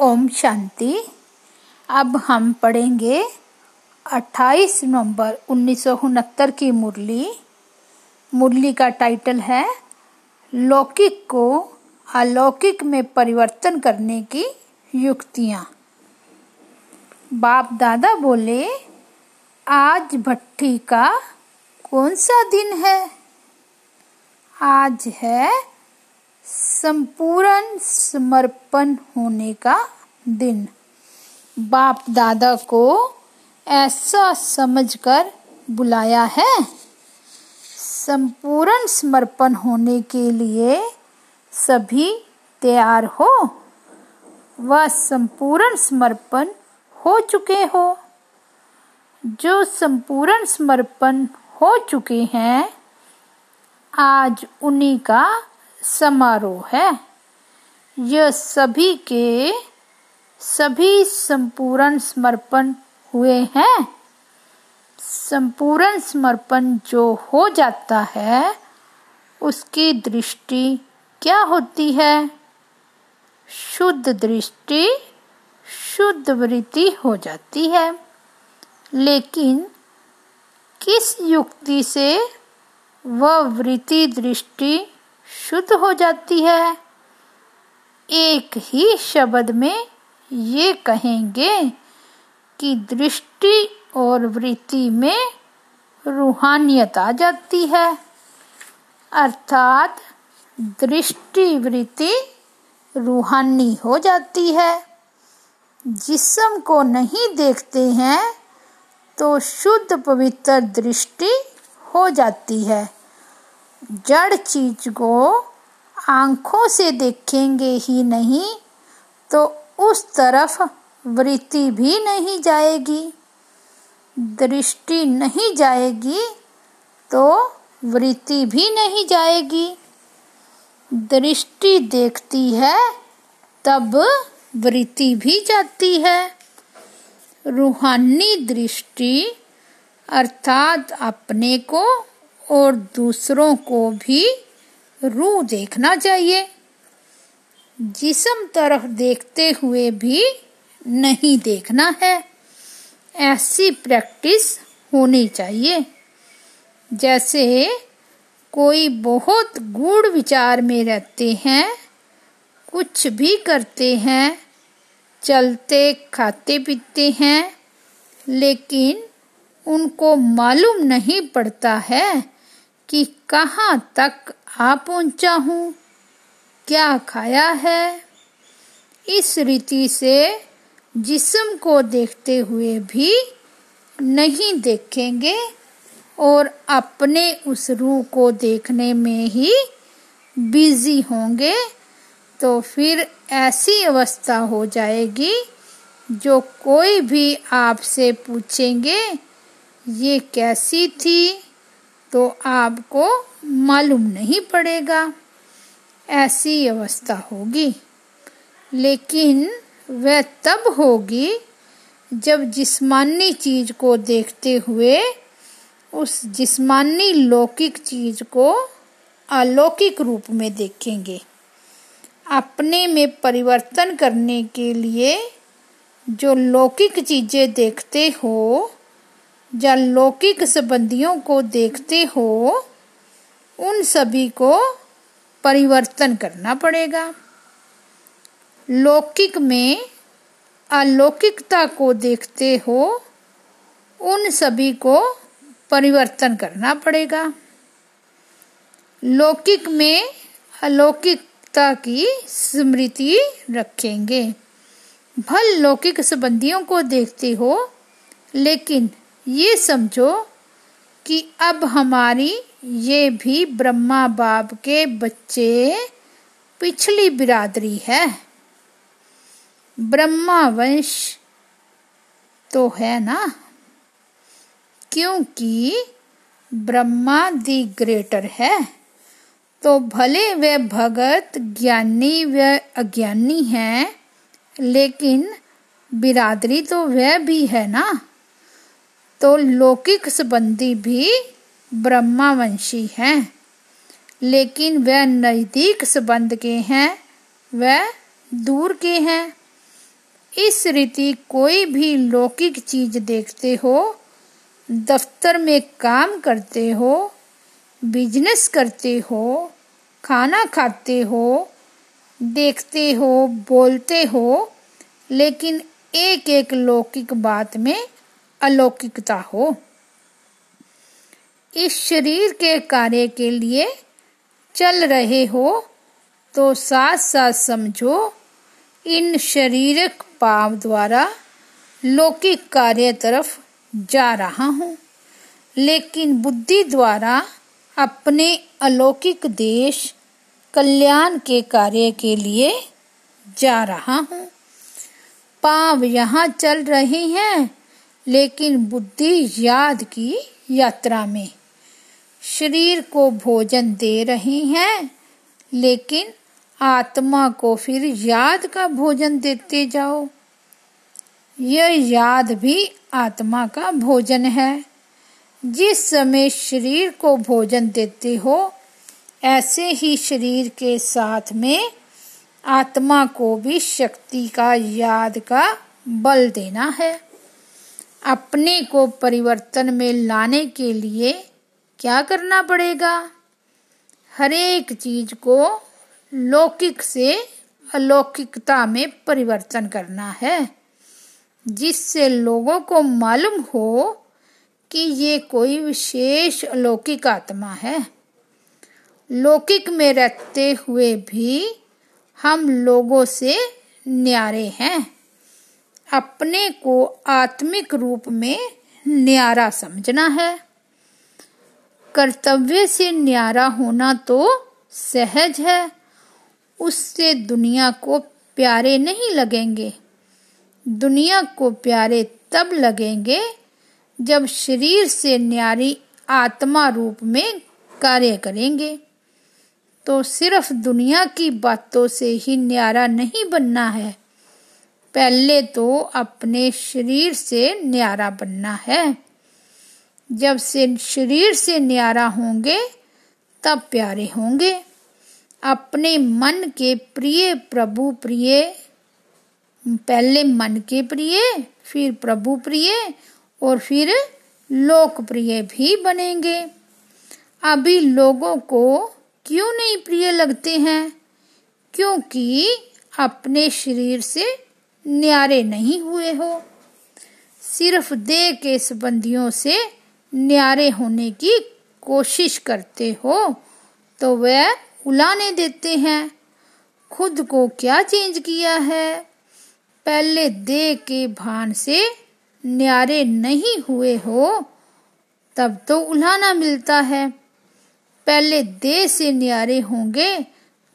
ओम शांति। अब हम पढ़ेंगे 28 नवंबर उन्नीस सौ उनहत्तर की मुरली। मुरली का टाइटल है, लौकिक को अलौकिक में परिवर्तन करने की युक्तियाँ। बाप दादा बोले, आज भट्टी का कौन सा दिन है? आज है संपूर्ण समर्पण होने का दिन। बाप दादा को ऐसा समझकर बुलाया है। संपूर्ण समर्पण होने के लिए सभी तैयार हो। वह संपूर्ण समर्पण हो चुके हो। जो संपूर्ण समर्पण हो चुके हैं, आज उन्हीं का समारोह है। यह सभी के सभी संपूर्ण समर्पण हुए हैं। संपूर्ण समर्पण जो हो जाता है, उसकी दृष्टि क्या होती है? शुद्ध दृष्टि शुद्ध वृत्ति हो जाती है। लेकिन किस युक्ति से वह वृत्ति दृष्टि शुद्ध हो जाती है। एक ही शब्द में ये कहेंगे कि दृष्टि और वृत्ति में रूहानियत आ जाती है। अर्थात दृष्टि वृत्ति रूहानी हो जाती है। जिसम को नहीं देखते हैं तो शुद्ध पवित्र दृष्टि हो जाती है। जड़ चीज़ को आँखों से देखेंगे ही नहीं तो उस तरफ़ वृत्ति भी नहीं जाएगी। दृष्टि नहीं जाएगी तो वृत्ति भी नहीं जाएगी। दृष्टि देखती है, तब वृत्ति भी जाती है। रूहानी दृष्टि अर्थात अपने को और दूसरों को भी रू देखना चाहिए। जिसम तरफ़ देखते हुए भी नहीं देखना है। ऐसी प्रैक्टिस होनी चाहिए। जैसे कोई बहुत गूढ़ विचार में रहते हैं, कुछ भी करते हैं, चलते, खाते पीते हैं, लेकिन उनको मालूम नहीं पड़ता है कि कहाँ तक आ पहुँचा हूँ? क्या खाया है? इस रीति से जिस्म को देखते हुए भी नहीं देखेंगे और अपने उस रूह को देखने में ही बिज़ी होंगे तो फिर ऐसी अवस्था हो जाएगी जो कोई भी आपसे पूछेंगे, ये कैसी थी? तो आपको मालूम नहीं पड़ेगा। ऐसी अवस्था होगी। लेकिन वह तब होगी जब जिस्मानी चीज़ को देखते हुए उस जिस्मानी लौकिक चीज़ को अलौकिक रूप में देखेंगे। अपने में परिवर्तन करने के लिए जो लौकिक चीज़ें देखते हो या लौकिक संबंधियों को देखते हो, उन सभी को परिवर्तन करना पड़ेगा। लौकिक में अलौकिकता को देखते हो, उन सभी को परिवर्तन करना पड़ेगा। लौकिक में अलौकिकता की स्मृति रखेंगे। भल लौकिक संबंधियों को देखते हो, लेकिन ये समझो कि अब हमारी ये भी ब्रह्मा बाप के बच्चे पिछली बिरादरी है। ब्रह्मा वंश तो है ना? क्योंकि ब्रह्मा दी ग्रेटर है तो भले वे भगत ज्ञानी व अज्ञानी हैं, लेकिन बिरादरी तो वह भी है ना? तो लौकिक संबंधी भी ब्रह्मावंशी हैं, लेकिन वह नज़दीक संबंध के हैं, वह दूर के हैं। इस रीति कोई भी लौकिक चीज़ देखते हो, दफ्तर में काम करते हो, बिज़नेस करते हो, खाना खाते हो, देखते हो, बोलते हो, लेकिन एक एक लौकिक बात में अलौकिकता हो इस शरीर के कार्य के लिए चल रहे हो तो साथ साथ समझो, इन शरीरक पाव द्वारा लौकिक कार्य तरफ़ जा रहा हूँ। लेकिन बुद्धि द्वारा अपने अलौकिक देश, कल्याण के कार्य के लिए जा रहा हूँ। पाव यहाँ चल रहे हैं लेकिन बुद्धि याद की यात्रा में। शरीर को भोजन दे रही हैं, लेकिन आत्मा को फिर याद का भोजन देते जाओ। यह याद भी आत्मा का भोजन है। जिस समय शरीर को भोजन देते हो, ऐसे ही शरीर के साथ में आत्मा को भी शक्ति का याद का बल देना है। अपने को परिवर्तन में लाने के लिए क्या करना पड़ेगा? हर एक चीज़ को लौकिक से अलौकिकता में परिवर्तन करना है, जिससे लोगों को मालूम हो कि ये कोई विशेष अलौकिक आत्मा है। लौकिक में रहते हुए भी हम लोगों से न्यारे हैं। अपने को आत्मिक रूप में न्यारा समझना है। कर्तव्य से न्यारा होना तो सहज है। उससे दुनिया को प्यारे नहीं लगेंगे। दुनिया को प्यारे तब लगेंगे जब शरीर से न्यारी आत्मा रूप में कार्य करेंगे। तो सिर्फ़ दुनिया की बातों से ही न्यारा नहीं बनना है। पहले तो अपने शरीर से न्यारा बनना है। जब से शरीर से न्यारा होंगे, तब प्यारे होंगे। अपने मन के प्रिय प्रभु प्रिय, पहले मन के प्रिय, फिर प्रभु प्रिय और फिर लोकप्रिय भी बनेंगे। अभी लोगों को क्यों नहीं प्रिय लगते हैं? क्योंकि अपने शरीर से न्यारे नहीं हुए हो। सिर्फ़ देह के संबंधियों से न्यारे होने की कोशिश करते हो तो वह उलाने देते हैं। खुद को क्या चेंज किया है? पहले देह के भान से न्यारे नहीं हुए हो, तब तो उलाना मिलता है। पहले देह से न्यारे होंगे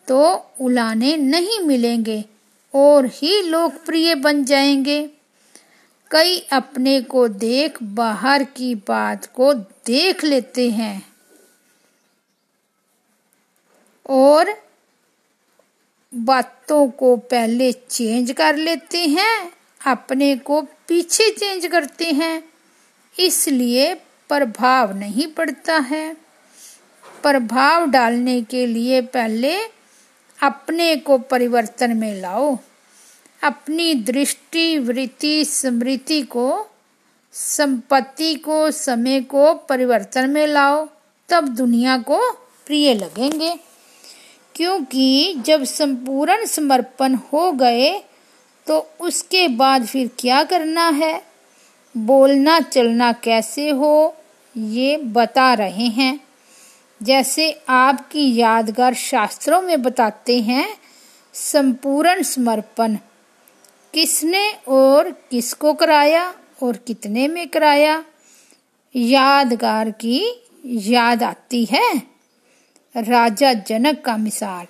तो उलाने नहीं मिलेंगे। और ही लोकप्रिय बन जाएँगे। कई अपने को देख बाहर की बात को देख लेते हैं। और बातों को पहले चेंज कर लेते हैं, अपने को पीछे चेंज करते हैं। इसलिए प्रभाव नहीं पड़ता है। प्रभाव डालने के लिए पहले अपने को परिवर्तन में लाओ। अपनी दृष्टि, वृत्ति, स्मृति को, संपत्ति को, समय को परिवर्तन में लाओ। तब दुनिया को प्रिय लगेंगे। क्योंकि जब संपूर्ण समर्पण हो गए तो उसके बाद फिर क्या करना है? बोलना, चलना कैसे हो? ये बता रहे हैं। जैसे आपकी यादगार शास्त्रों में बताते हैं, संपूर्ण समर्पण। किसने और किसको कराया और कितने में कराया? यादगार की याद आती है। राजा जनक का मिसाल।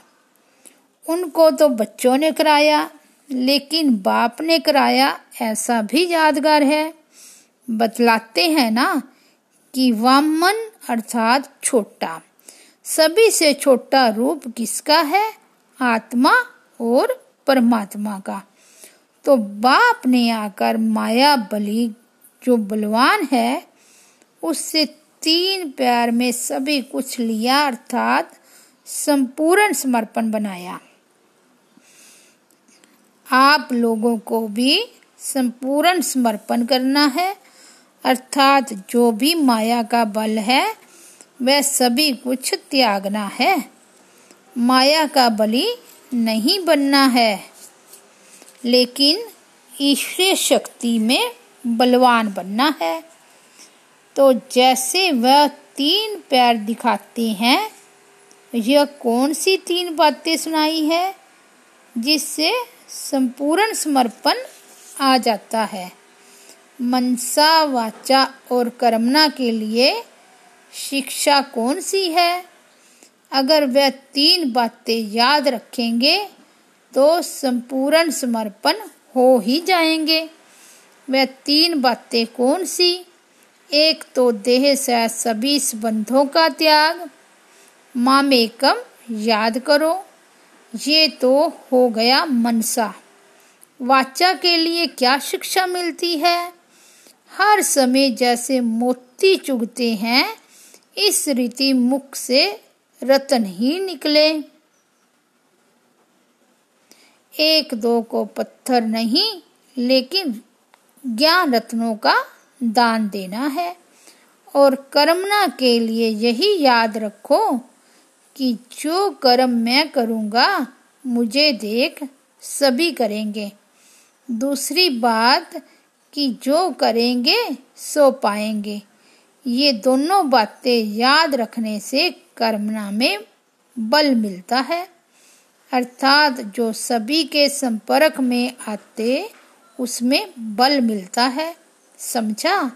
उनको तो बच्चों ने कराया, लेकिन बाप ने कराया ऐसा भी यादगार है। बतलाते हैं ना कि वामन अर्थात छोटा। सभी से छोटा रूप किसका है? आत्मा और परमात्मा का। तो बाप ने आकर माया बलि जो बलवान है, उससे तीन प्यार में सभी कुछ लिया, अर्थात संपूर्ण समर्पण बनाया। आप लोगों को भी संपूर्ण समर्पण करना है। अर्थात जो भी माया का बल है, वह सभी कुछ त्यागना है। माया का बलि नहीं बनना है, लेकिन ईश्वरीय शक्ति में बलवान बनना है। तो जैसे वह तीन पैर दिखाते हैं, यह कौन सी तीन बातें सुनाई है, जिससे संपूर्ण समर्पण आ जाता है? मनसा, वाचा और कर्मना के लिए शिक्षा कौन सी है? अगर वह तीन बातें याद रखेंगे तो संपूर्ण समर्पण हो ही जाएँगे। वह तीन बातें कौन सी? एक तो देह से सभी संबंधों का त्याग। मामेकम, याद करो, ये तो हो गया मनसा। वाचा के लिए क्या शिक्षा मिलती है? हर समय जैसे मोती चुगते हैं, इस रीति मुख से रतन ही निकले। एक दो को पत्थर नहीं, लेकिन ज्ञान रत्नों का दान देना है। और कर्मना के लिए यही याद रखो कि जो कर्म मैं करूँगा, मुझे देख सभी करेंगे। दूसरी बात कि जो करेंगे, सो पाएँगे। ये दोनों बातें याद रखने से कर्मना में बल मिलता है। अर्थात जो सभी के संपर्क में आते, उसमें बल मिलता है। समझा?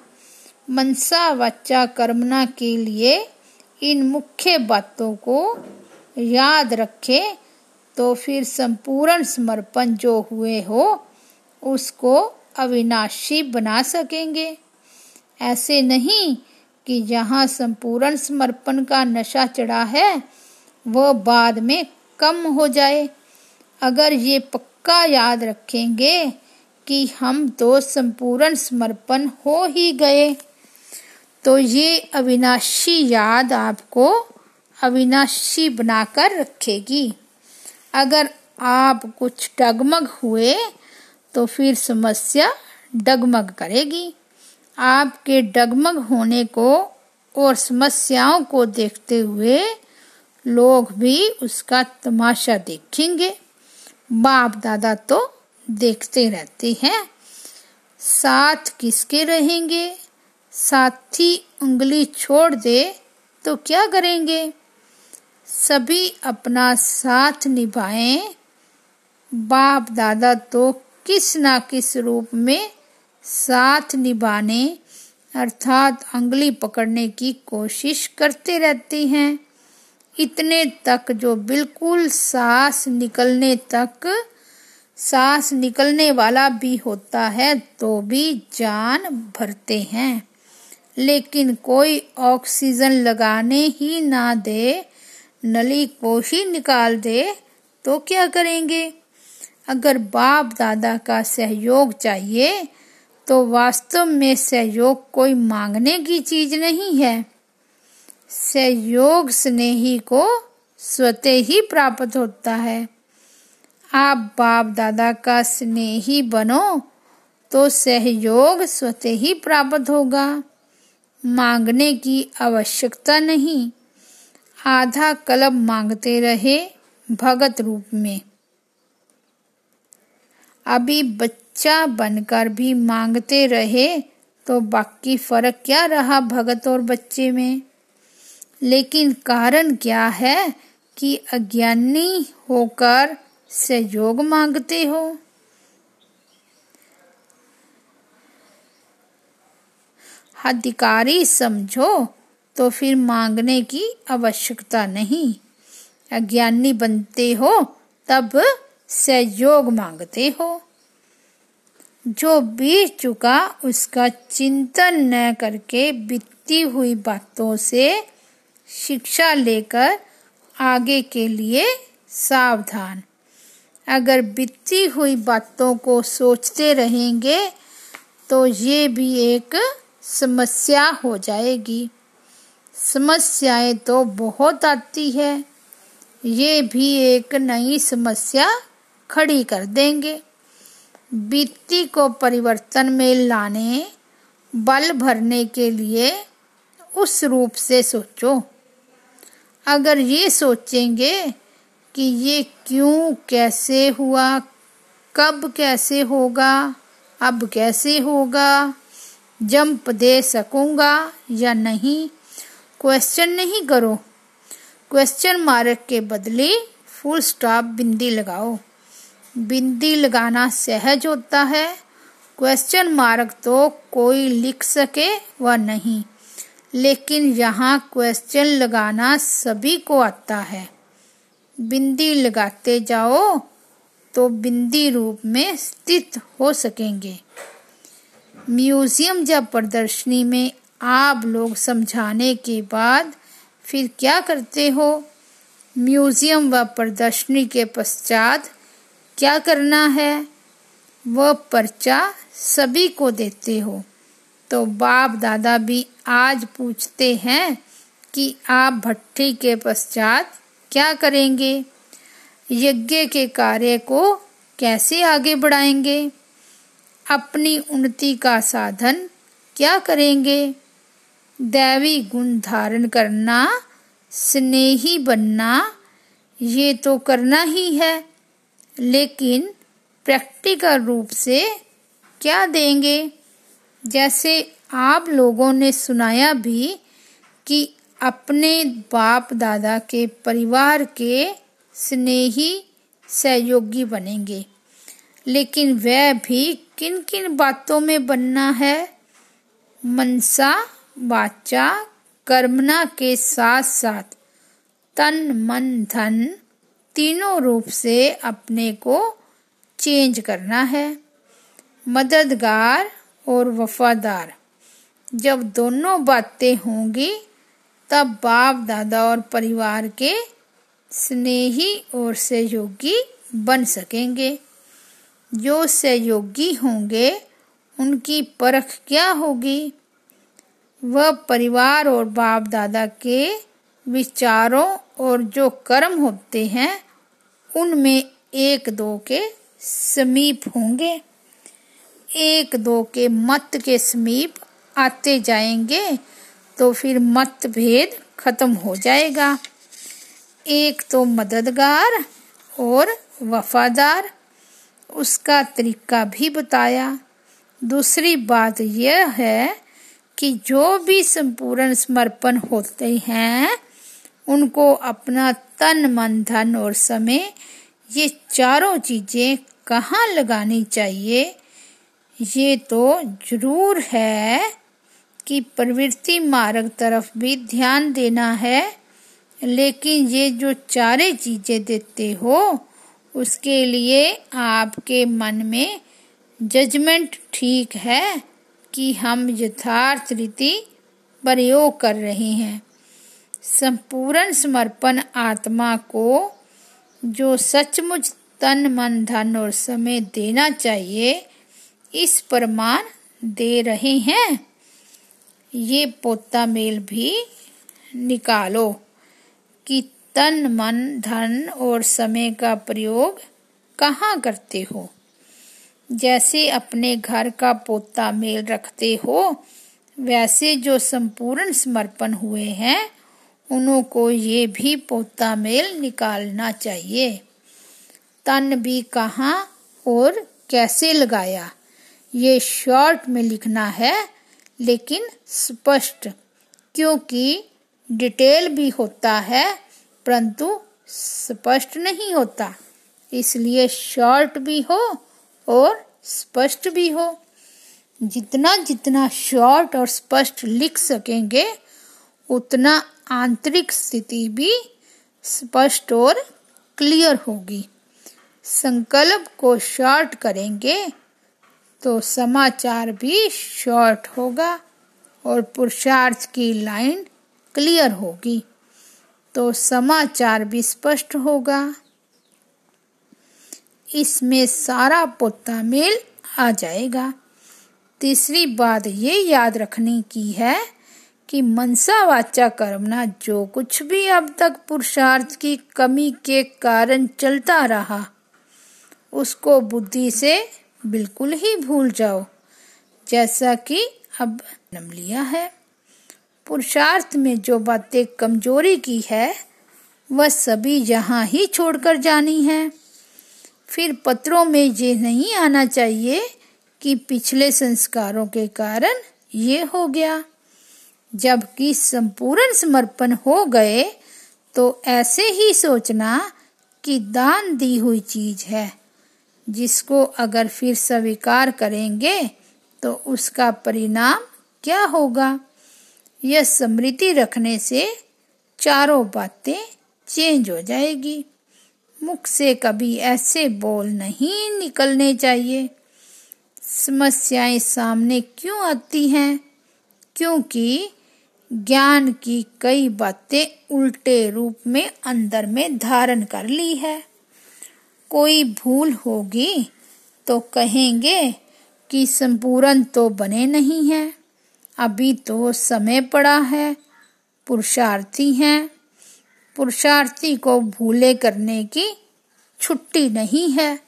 मनसा वच्चा कर्मना के लिए इन मुख्य बातों को याद रखे तो फिर संपूर्ण समर्पण जो हुए हो, उसको अविनाशी बना सकेंगे। ऐसे नहीं कि जहाँ संपूर्ण समर्पण का नशा चढ़ा है, वह बाद में कम हो जाए। अगर ये पक्का याद रखेंगे कि हम तो संपूर्ण समर्पण हो ही गए। तो ये अविनाशी याद आपको अविनाशी बनाकर रखेगी। अगर आप कुछ डगमग हुए तो फिर समस्या डगमग करेगी। आपके डगमग होने को और समस्याओं को देखते हुए लोग भी उसका तमाशा देखेंगे। बाप दादा तो देखते रहते हैं। साथ किसके रहेंगे? साथी उंगली छोड़ दे तो क्या करेंगे? सभी अपना साथ निभाएँ। बाप दादा तो किस ना किस रूप में साथ निभाने अर्थात अंगली पकड़ने की कोशिश करते रहते हैं। इतने तक जो बिल्कुल सांस निकलने तक, सांस निकलने वाला भी होता है तो भी जान भरते हैं। लेकिन कोई ऑक्सीजन लगाने ही ना दे, नली को ही निकाल दे तो क्या करेंगे? अगर बाप दादा का सहयोग चाहिए तो वास्तव में सहयोग कोई मांगने की चीज़ नहीं है। सहयोग स्नेही को स्वतः ही प्राप्त होता है। आप बाप दादा का स्नेही बनो तो सहयोग स्वतः ही प्राप्त होगा। मांगने की आवश्यकता नहीं। आधा कलब मांगते रहे भगत रूप में। अभी बच्चा बनकर भी मांगते रहे तो बाकी फ़र्क क्या रहा भगत और बच्चे में? लेकिन कारण क्या है कि अज्ञानी होकर सहयोग मांगते हो? अधिकारी समझो तो फिर मांगने की आवश्यकता नहीं। अज्ञानी बनते हो, तब सहयोग मांगते हो। जो बीत चुका, उसका चिंतन न करके बीती हुई बातों से शिक्षा लेकर आगे के लिए सावधान। अगर बीती हुई बातों को सोचते रहेंगे तो ये भी एक समस्या हो जाएगी। समस्याएँ तो बहुत आती है। ये भी एक नई समस्या खड़ी कर देंगे। बीती को परिवर्तन में लाने, बल भरने के लिए उस रूप से सोचो। अगर ये सोचेंगे कि ये क्यों, कैसे हुआ, कब कैसे होगा, अब कैसे होगा, जंप दे सकूँगा या नहीं, क्वेश्चन नहीं करो। क्वेश्चन मार्क के बदले फुल स्टॉप बिंदी लगाओ। बिंदी लगाना सहज होता है। क्वेश्चन मार्क तो कोई लिख सके व नहीं। लेकिन यहाँ क्वेश्चन लगाना सभी को आता है। बिंदी लगाते जाओ तो बिंदी रूप में स्थित हो सकेंगे। म्यूज़ियम या प्रदर्शनी में आप लोग समझाने के बाद फिर क्या करते हो? म्यूज़ियम व प्रदर्शनी के पश्चात क्या करना है? वह पर्चा सभी को देते हो। तो बाप दादा भी आज पूछते हैं कि आप भट्टी के पश्चात क्या करेंगे? यज्ञ के कार्य को कैसे आगे बढ़ाएँगे? अपनी उन्नति का साधन क्या करेंगे? दैवी गुण धारण करना, स्नेही बनना, ये तो करना ही है। लेकिन प्रैक्टिकल रूप से क्या देंगे? जैसे आप लोगों ने सुनाया भी कि अपने बाप दादा के परिवार के स्नेही सहयोगी बनेंगे। लेकिन वह भी किन किन बातों में बनना है? मनसा, वाचा, कर्मना के साथ साथ तन, मन, धन तीनों रूप से अपने को चेंज करना है। मददगार और वफादार। जब दोनों बातें होंगी, तब बाप, दादा और परिवार के स्नेही और सहयोगी बन सकेंगे। जो सहयोगी होंगे, उनकी परख क्या होगी? वह परिवार और बाप, दादा के विचारों और जो कर्म होते हैं उनमें एक दो के समीप होंगे। एक दो के मत के समीप आते जाएँगे तो फिर मतभेद खत्म हो जाएगा। एक तो मददगार और वफादार, उसका तरीका भी बताया। दूसरी बात यह है कि जो भी संपूर्ण समर्पण होते हैं उनको अपना तन, मन, धन और समय ये चारों चीज़ें कहाँ लगानी चाहिए? ये तो ज़रूर है कि प्रवृत्ति मार्ग तरफ़ भी ध्यान देना है, लेकिन ये जो चारे चीज़ें देते हो, उसके लिए आपके मन में जजमेंट ठीक है कि हम यथार्थ रीति प्रयोग कर रहे हैं। संपूर्ण समर्पण आत्मा को जो सचमुच तन, मन, धन और समय देना चाहिए, इस प्रमाण दे रहे हैं। ये पोता मेल भी निकालो कि तन, मन, धन और समय का प्रयोग कहाँ करते हो। जैसे अपने घर का पोता मेल रखते हो, वैसे जो संपूर्ण समर्पण हुए हैं उन्हों को ये भी पोता मेल निकालना चाहिए। तन भी कहाँ और कैसे लगाया? ये शॉर्ट में लिखना है, लेकिन स्पष्ट, क्योंकि डिटेल भी होता है, परंतु स्पष्ट नहीं होता। इसलिए शॉर्ट भी हो और स्पष्ट भी हो। जितना जितना शॉर्ट और स्पष्ट लिख सकेंगे, उतना आंतरिक स्थिति भी स्पष्ट और क्लियर होगी। संकल्प को शॉर्ट करेंगे तो समाचार भी शॉर्ट होगा और पुरुषार्थ की लाइन क्लियर होगी। तो समाचार भी स्पष्ट होगा। इसमें सारा पोता मेल आ जाएगा। तीसरी बात ये याद रखने की है कि मनसा वाचा कर्मना जो कुछ भी अब तक पुरुषार्थ की कमी के कारण चलता रहा, उसको बुद्धि से बिल्कुल ही भूल जाओ, जैसा कि अब जन्म लिया है। पुरुषार्थ में जो बातें कमज़ोरी की है, वह सभी यहाँ ही छोड़कर जानी है। फिर पत्रों में ये नहीं आना चाहिए कि पिछले संस्कारों के कारण ये हो गया। जबकि संपूर्ण समर्पण हो गए तो ऐसे ही सोचना कि दान दी हुई चीज़ है, जिसको अगर फिर स्वीकार करेंगे तो उसका परिणाम क्या होगा? यह स्मृति रखने से चारों बातें चेंज हो जाएगी। मुख से कभी ऐसे बोल नहीं निकलने चाहिए। समस्याएँ सामने क्यों आती हैं? क्योंकि ज्ञान की कई बातें उल्टे रूप में अंदर में धारण कर ली है। कोई भूल होगी तो कहेंगे कि संपूर्ण तो बने नहीं है। अभी तो समय पड़ा है, पुरुषार्थी हैं। पुरुषार्थी को भूले करने की छुट्टी नहीं है।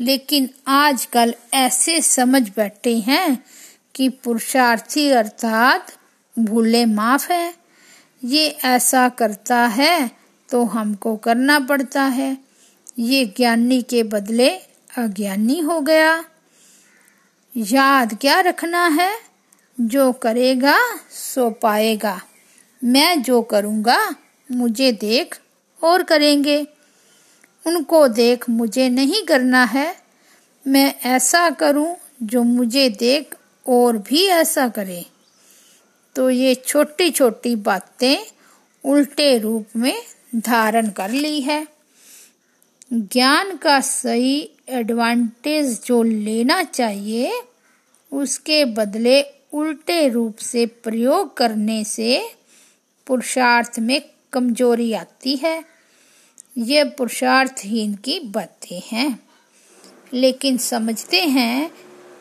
लेकिन आजकल ऐसे समझ बैठे हैं कि पुरुषार्थी अर्थात भूले माफ़ है। ये ऐसा करता है तो हमको करना पड़ता है। ये ज्ञानी के बदले अज्ञानी हो गया। याद क्या रखना है? जो करेगा, सो पाएगा। मैं जो करूँगा, मुझे देख और करेंगे। उनको देख मुझे नहीं करना है। मैं ऐसा करूँ, जो मुझे देख और भी ऐसा करे। तो ये छोटी छोटी बातें उल्टे रूप में धारण कर ली है। ज्ञान का सही एडवांटेज जो लेना चाहिए, उसके बदले उल्टे रूप से प्रयोग करने से पुरुषार्थ में कमज़ोरी आती है। ये पुरुषार्थहीन की बातें हैं। लेकिन समझते हैं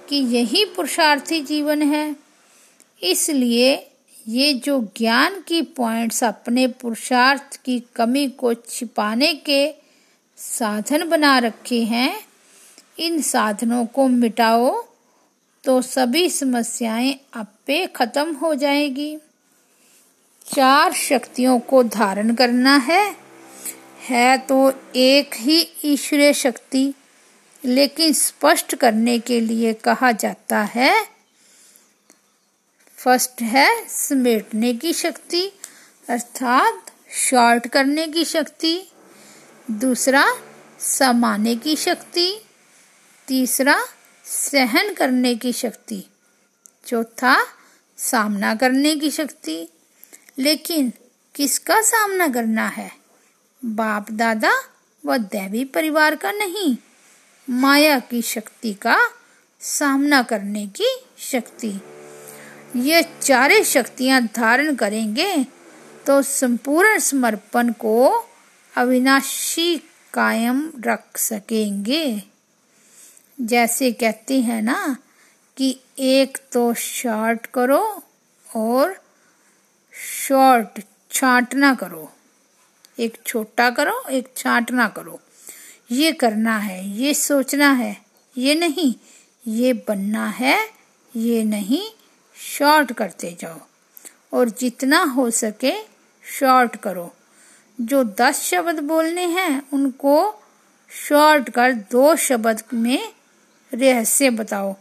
कि यही पुरुषार्थी जीवन है। इसलिए ये जो ज्ञान की पॉइंट्स अपने पुरुषार्थ की कमी को छिपाने के साधन बना रखे हैं, इन साधनों को मिटाओ तो सभी समस्याएँ अपे खत्म हो जाएगी। चार शक्तियों को धारण करना है। है तो एक ही ईश्वरीय शक्ति, लेकिन स्पष्ट करने के लिए कहा जाता है फ़र्स्ट है समेटने की शक्ति, अर्थात शॉर्ट करने की शक्ति, दूसरा समाने की शक्ति, तीसरा सहन करने की शक्ति, चौथा सामना करने की शक्ति। लेकिन किसका सामना करना है? बाप, दादा व दैवी परिवार का नहीं, माया की शक्ति का सामना करने की शक्ति। ये चारे शक्तियाँ धारण करेंगे तो संपूर्ण समर्पण को अविनाशी कायम रख सकेंगे। जैसे कहते हैं ना कि एक तो शॉर्ट करो और शॉर्ट छांटना करो। एक छोटा करो, एक छांटना करो। ये करना है, ये सोचना है, ये नहीं, ये बनना है, ये नहीं शॉर्ट करते जाओ और जितना हो सके शॉर्ट करो। जो दस शब्द बोलने हैं, उनको शॉर्ट कर दो शब्द में रहस्य बताओ।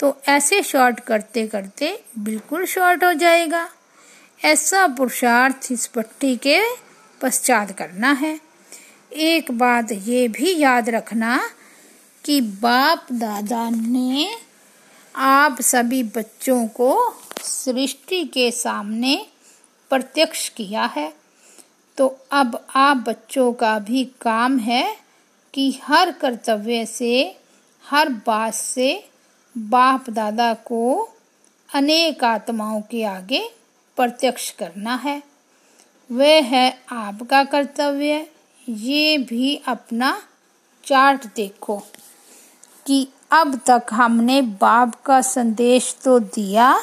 तो ऐसे शॉर्ट करते करते बिल्कुल शॉर्ट हो जाएगा। ऐसा पुरुषार्थ इस पट्टी के पश्चात करना है। एक बात ये भी याद रखना कि बाप दादा ने आप सभी बच्चों को सृष्टि के सामने प्रत्यक्ष किया है। तो अब आप बच्चों का भी काम है कि हर कर्तव्य से, हर बात से बाप दादा को अनेक आत्माओं के आगे प्रत्यक्ष करना है। वह है आपका कर्तव्य। ये भी अपना चार्ट देखो कि अब तक हमने बाप का संदेश तो दिया,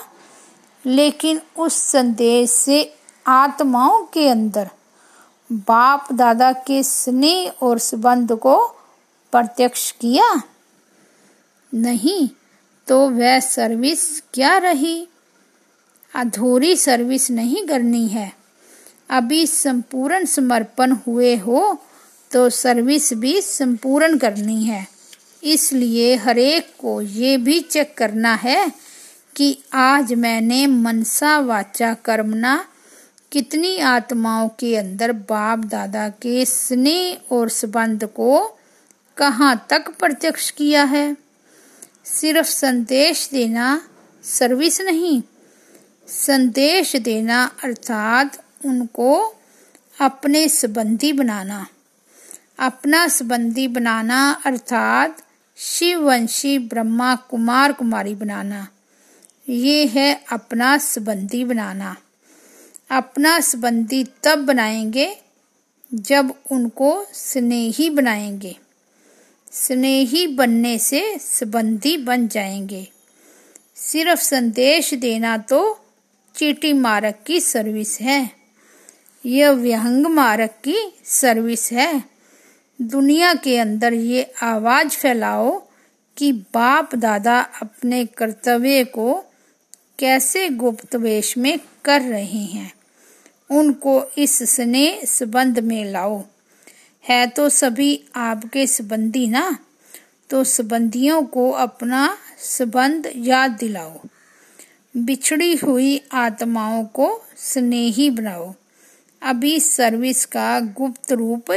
लेकिन उस संदेश से आत्माओं के अंदर, बाप दादा के स्नेह और संबंध को प्रत्यक्ष किया। नहीं तो वह सर्विस क्या रही? अधूरी सर्विस नहीं करनी है। अभी संपूर्ण समर्पण हुए हो तो सर्विस भी संपूर्ण करनी है। इसलिए हरेक को ये भी चेक करना है कि आज मैंने मनसा वाचा कर्मना कितनी आत्माओं के अंदर बाप दादा के स्नेह और संबंध को कहाँ तक प्रत्यक्ष किया है? सिर्फ़ संदेश देना सर्विस नहीं, संदेश देना अर्थात उनको अपने संबंधी बनाना। अपना संबंधी बनाना अर्थात शिववंशी, ब्रह्मा, कुमार, कुमारी बनाना। ये है अपना संबंधी बनाना। अपना संबंधी तब बनाएँगे जब उनको स्नेही बनाएँगे। स्नेही बनने से संबंधी बन जाएँगे। सिर्फ़ संदेश देना तो चीटी मारक की सर्विस है। यह व्यंग मारक की सर्विस है। दुनिया के अंदर ये आवाज़ फैलाओ कि बाप दादा अपने कर्तव्य को कैसे गुप्त वेश में कर रहे हैं। उनको इस स्नेह संबंध में लाओ। है तो सभी आपके संबंधी ना? तो संबंधियों को अपना संबंध याद दिलाओ। बिछड़ी हुई आत्माओं को स्नेही बनाओ। अभी सर्विस का गुप्त रूप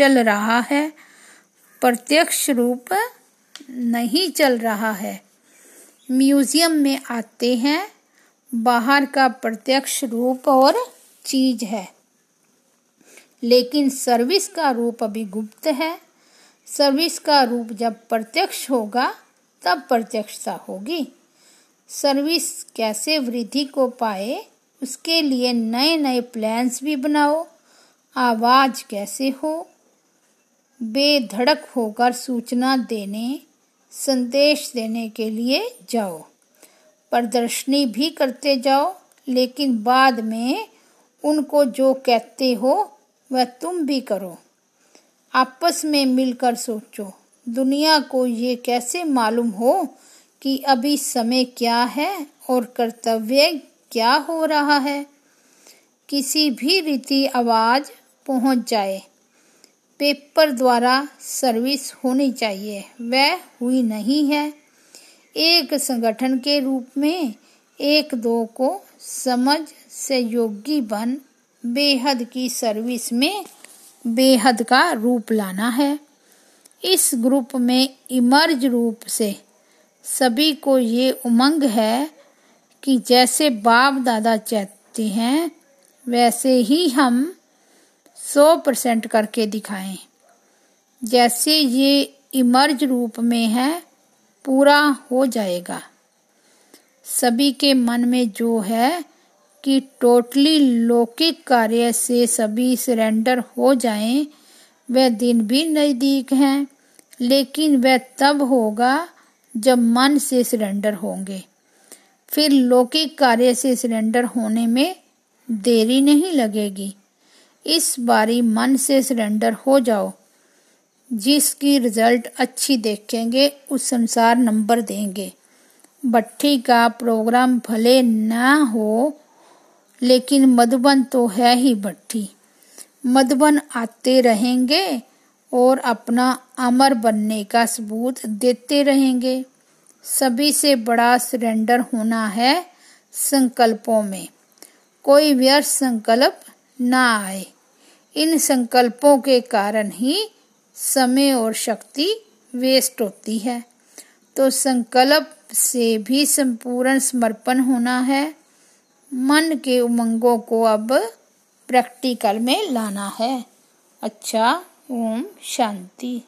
चल रहा है, प्रत्यक्ष रूप नहीं चल रहा है। म्यूज़ियम में आते हैं, बाहर का प्रत्यक्ष रूप और चीज़ है। लेकिन सर्विस का रूप अभी गुप्त है। सर्विस का रूप जब प्रत्यक्ष होगा, तब प्रत्यक्षता होगी। सर्विस कैसे वृद्धि को पाए, उसके लिए नए नए प्लान्स भी बनाओ। आवाज़ कैसे हो बेधड़क होकर सूचना देने, संदेश देने के लिए जाओ। प्रदर्शनी भी करते जाओ, लेकिन बाद में उनको जो कहते हो, वह तुम भी करो। आपस में मिलकर सोचो, दुनिया को ये कैसे मालूम हो कि अभी समय क्या है और कर्तव्य क्या हो रहा है? किसी भी रीति आवाज़ पहुँच जाए। पेपर द्वारा सर्विस होनी चाहिए। वह हुई नहीं है। एक संगठन के रूप में एक दो को समझ सहयोगी बन, बेहद की सर्विस में बेहद का रूप लाना है। इस ग्रुप में इमर्ज रूप से सभी को ये उमंग है कि जैसे बाप दादा चाहते हैं, वैसे ही हम सौ परसेंट करके दिखाएँ। जैसे ये इमर्ज रूप में है, पूरा हो जाएगा। सभी के मन में जो है कि टोटली लौकिक कार्य से सभी सरेंडर हो जाएँ, वह दिन भी नज़दीक हैं, लेकिन वह तब होगा जब मन से सरेंडर होंगे। फिर लौकिक कार्य से सरेंडर होने में देरी नहीं लगेगी। इस बारी मन से सरेंडर हो जाओ। जिसकी रिज़ल्ट अच्छी देखेंगे, उस अनुसार नंबर देंगे। भट्टी का प्रोग्राम भले ना हो, लेकिन मधुबन तो है ही भट्टी मधुबन आते रहेंगे और अपना अमर बनने का सबूत देते रहेंगे। सभी से बड़ा सरेंडर होना है संकल्पों में। कोई व्यर्थ संकल्प ना आए। इन संकल्पों के कारण ही समय और शक्ति वेस्ट होती है। तो संकल्प से भी संपूर्ण समर्पण होना है। मन के उमंगों को अब प्रैक्टिकल में लाना है। अच्छा ओम शांति।